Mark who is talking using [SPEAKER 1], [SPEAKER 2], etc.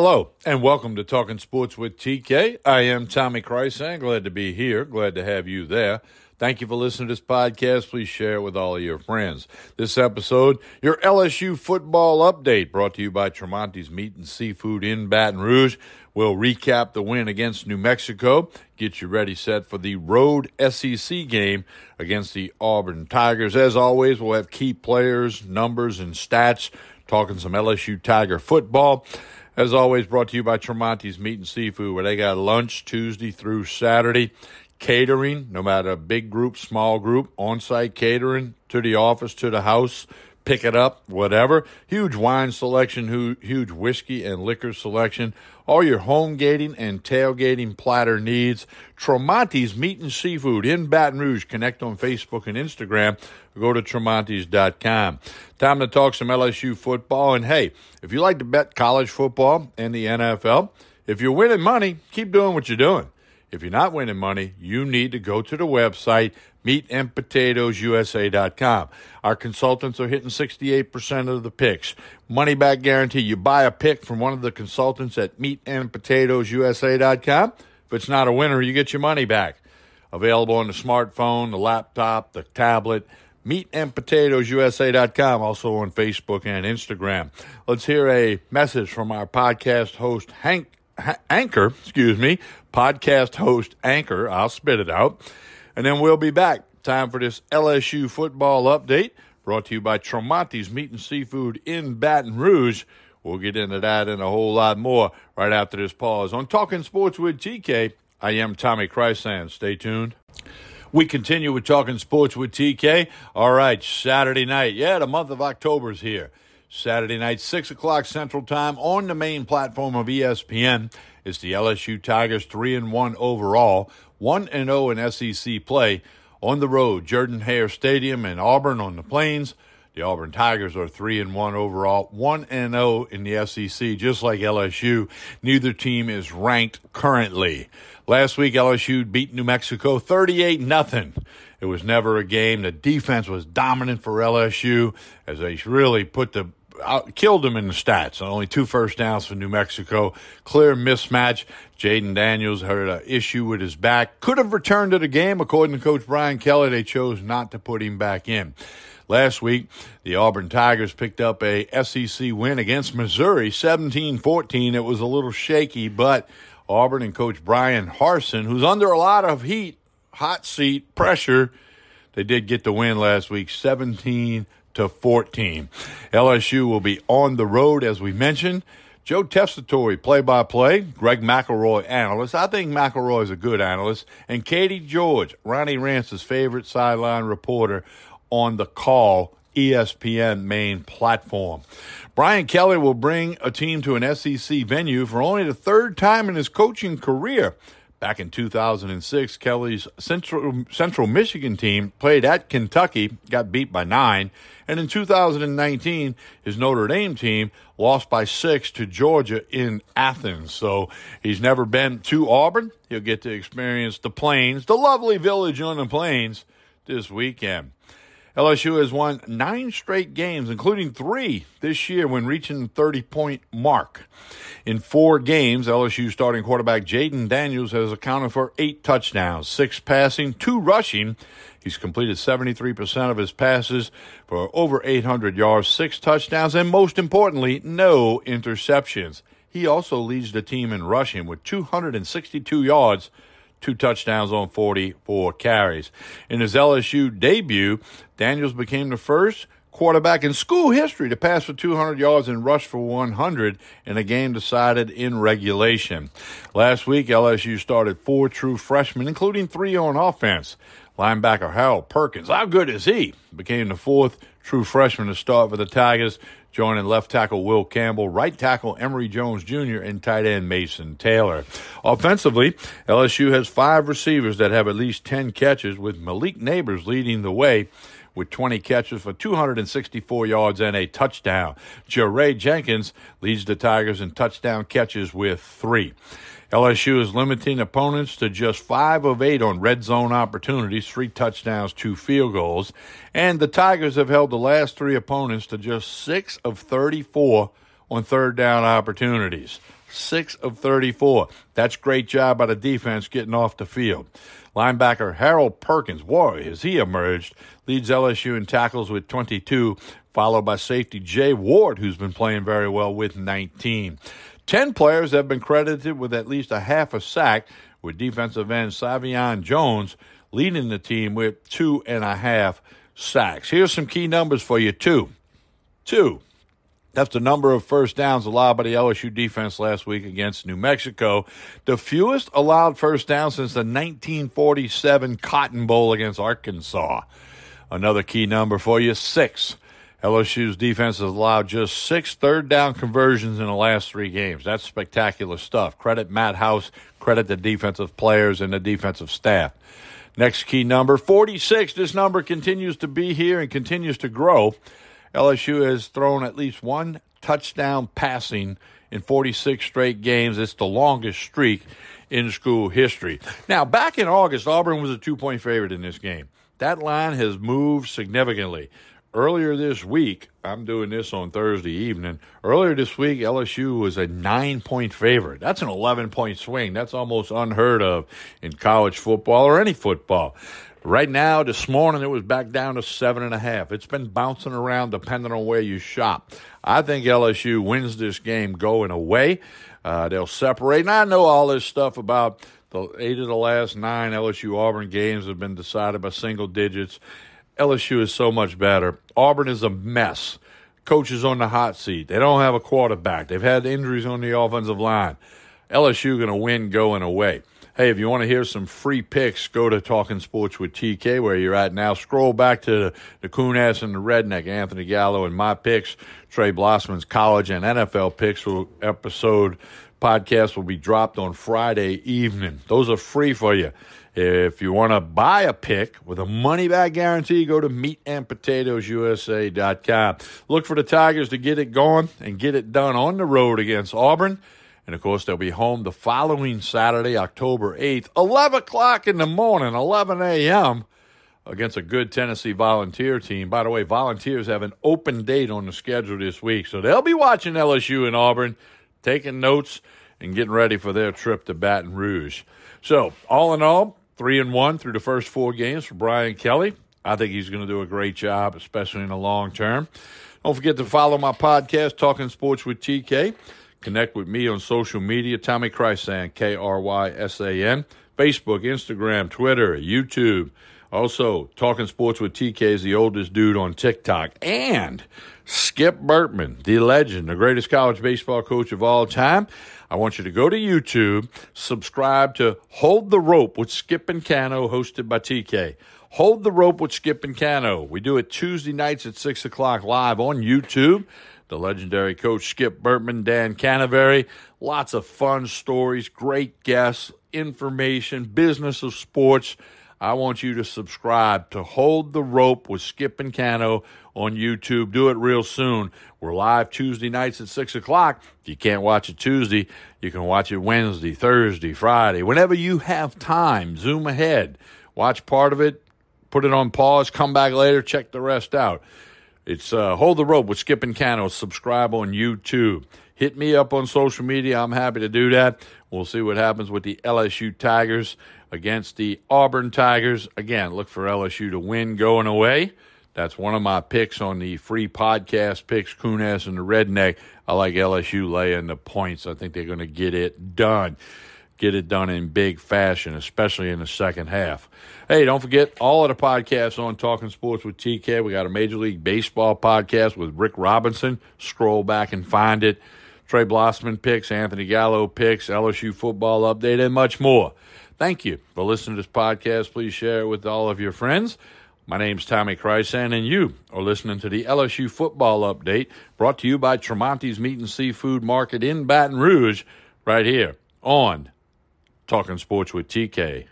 [SPEAKER 1] Hello, and welcome to Talking Sports with TK. I am Tommy Krysan. Glad to be here. Glad to have you there. Thank you for listening to this podcast. Please share it with all of your friends. This episode, your LSU football update brought to you by Tremonti's Meat and Seafood in Baton Rouge. We'll recap the win against New Mexico, get you ready set for the road SEC game against the Auburn Tigers. As always, we'll have key players, numbers, and stats, talking some LSU Tiger football. As always, brought to you by Tremonti's Meat and Seafood, where they got lunch Tuesday through Saturday. Catering, no matter big group, small group, on site catering to the office, to the house, pick it up, whatever. Huge wine selection, huge whiskey and liquor selection. All your home gating and tailgating platter needs. Tremonti's Meat and Seafood in Baton Rouge. Connect on Facebook and Instagram. Go to Tremonti's.com. Time to talk some LSU football. And hey, if you like to bet college football and the NFL, if you're winning money, keep doing what you're doing. If you're not winning money, you need to go to the website meatandpotatoesusa.com. Our consultants are hitting 68% of the picks. Money back guarantee. You buy a pick from one of the consultants at meatandpotatoesusa.com. If it's not a winner, you get your money back. Available on the smartphone, the laptop, the tablet. Meatandpotatoesusa.com, also on Facebook and Instagram. Let's hear a message from our podcast host, Hank Anchor, excuse me, podcast host Anchor. I'll spit it out. And then we'll be back. Time for this LSU football update brought to you by Tremonti's Meat and Seafood in Baton Rouge. We'll get into that and a whole lot more right after this pause. On Talking Sports with TK, I am Tommy Krysan. Stay tuned. We continue with Talking Sports with TK. All right, Saturday night. Yeah, the month of October is here. Saturday night, 6 o'clock Central Time on the main platform of ESPN. It's the LSU Tigers 3 and 1 overall, 1 and 0 in SEC play on the road, Jordan Hare Stadium in Auburn on the Plains. The Auburn Tigers are 3 and 1 overall, 1 and 0 in the SEC, just like LSU. Neither team is ranked currently. Last week LSU beat New Mexico 38 nothing. It was never a game. The defense was dominant for LSU as they really put the out, killed him in the stats. Only two first downs for New Mexico. Clear mismatch. Jayden Daniels had an issue with his back. Could have returned to the game. According to Coach Brian Kelly, they chose not to put him back in. Last week, the Auburn Tigers picked up a SEC win against Missouri, 17-14. It was a little shaky, but Auburn and Coach Bryan Harsin, who's under a lot of heat, hot seat pressure, they did get the win last week, 17 to 14. LSU will be on the road, as we mentioned. Joe Tessitore, play-by-play. Greg McElroy, analyst. I think McElroy is a good analyst. And Katie George, Ronnie Rance's favorite sideline reporter on the call ESPN main platform. Brian Kelly will bring a team to an SEC venue for only the third time in his coaching career. Back in 2006, Kelly's Central, Central Michigan team played at Kentucky, got beat by nine. And in 2019, his Notre Dame team lost by six to Georgia in Athens. So he's never been to Auburn. He'll get to experience the plains, the lovely village on the plains this weekend. LSU has won nine straight games, including three this year when reaching the 30 point mark. In four games, LSU starting quarterback Jayden Daniels has accounted for eight touchdowns, six passing, two rushing. He's completed 73% of his passes for over 800 yards, six touchdowns, and most importantly, no interceptions. He also leads the team in rushing with 262 yards two touchdowns on 44 carries. In his LSU debut, Daniels became the first quarterback in school history to pass for 200 yards and rush for 100 in a game decided in regulation. Last week, LSU started four true freshmen, including three on offense. Linebacker Harold Perkins, how good is he? Became the fourth true freshman to start for the Tigers, joining left tackle Will Campbell, right tackle Emery Jones Jr., and tight end Mason Taylor. Offensively, LSU has five receivers that have at least 10 catches, with Malik Nabers leading the way with 20 catches for 264 yards and a touchdown. Jaray Jenkins leads the Tigers in touchdown catches with three. LSU is limiting opponents to just five of eight on red zone opportunities, three touchdowns, two field goals. And the Tigers have held the last three opponents to just six of 34 on third down opportunities. 6 of 34. That's great job by the defense getting off the field. Linebacker Harold Perkins, boy, as he emerged, leads LSU in tackles with 22, followed by safety Jay Ward, who's been playing very well with 19. Ten players have been credited with at least a half a sack, with defensive end Sai'vion Jones leading the team with two and a half sacks. Here's some key numbers for you, two. Two. That's the number of first downs allowed by the LSU defense last week against New Mexico. The fewest allowed first downs since the 1947 Cotton Bowl against Arkansas. Another key number for you, six. LSU's defense has allowed just six third down conversions in the last three games. That's spectacular stuff. Credit Matt House, credit the defensive players and the defensive staff. Next key number, 46. This number continues to be here and continues to grow. LSU has thrown at least one touchdown passing in 46 straight games. It's the longest streak in school history. Now, back in August, Auburn was a two point favorite in this game. That line has moved significantly earlier this week, I'm doing this on Thursday evening. Earlier this week, LSU was a nine point favorite. That's an 11 point swing. That's almost unheard of in college football or any football. Right now, this morning, it was back down to seven and a half. It's been bouncing around depending on where you shop. I think LSU wins this game going away. Uh, they'll separate. And I know all this stuff about the eight of the last nine LSU Auburn games have been decided by single digits. LSU is so much better. Auburn is a mess. Coach is on the hot seat. They don't have a quarterback. They've had injuries on the offensive line. LSU going to win going away. Hey, if you want to hear some free picks, go to Talking Sports with TK where you're at now. Scroll back to the, the Coon Ass and the Redneck, Anthony Gallo, and my picks. Trey Blossman's college and NFL picks episode podcast will be dropped on Friday evening. Those are free for you. If you want to buy a pick with a money back guarantee, go to meatandpotatoesusa.com. Look for the Tigers to get it going and get it done on the road against Auburn. And of course, they'll be home the following Saturday, October 8th, 11 o'clock in the morning, 11 a.m., against a good Tennessee volunteer team. By the way, volunteers have an open date on the schedule this week, so they'll be watching LSU in Auburn, taking notes, and getting ready for their trip to Baton Rouge. So, all in all, Three and one through the first four games for Brian Kelly. I think he's going to do a great job, especially in the long term. Don't forget to follow my podcast, Talking Sports with TK. Connect with me on social media, Tommy Krysan, K R Y S A N, Facebook, Instagram, Twitter, YouTube. Also, Talking Sports with TK is the oldest dude on TikTok. And Skip Bertman, the legend, the greatest college baseball coach of all time. I want you to go to YouTube, subscribe to Hold the Rope with Skip and Cano, hosted by TK. Hold the Rope with Skip and Cano. We do it Tuesday nights at 6 o'clock live on YouTube. The legendary coach Skip Bertman, Dan Canavary. Lots of fun stories, great guests, information, business of sports. I want you to subscribe to Hold the Rope with Skip and Cano on YouTube. Do it real soon. We're live Tuesday nights at 6 o'clock. If you can't watch it Tuesday, you can watch it Wednesday, Thursday, Friday. Whenever you have time, zoom ahead. Watch part of it, put it on pause, come back later, check the rest out. It's uh, Hold the Rope with Skip and Cano. Subscribe on YouTube. Hit me up on social media. I'm happy to do that. We'll see what happens with the LSU Tigers against the Auburn Tigers. Again, look for LSU to win going away. That's one of my picks on the free podcast picks, Kunas and the Redneck. I like LSU laying the points. I think they're going to get it done. Get it done in big fashion, especially in the second half. Hey, don't forget all of the podcasts on Talking Sports with TK. We got a Major League Baseball podcast with Rick Robinson. Scroll back and find it. Trey Blossman picks, Anthony Gallo picks, LSU football update, and much more. Thank you for listening to this podcast. Please share it with all of your friends. My name's Tommy Krysan, and you are listening to the LSU Football Update brought to you by Tremonti's Meat and Seafood Market in Baton Rouge, right here on Talking Sports with TK.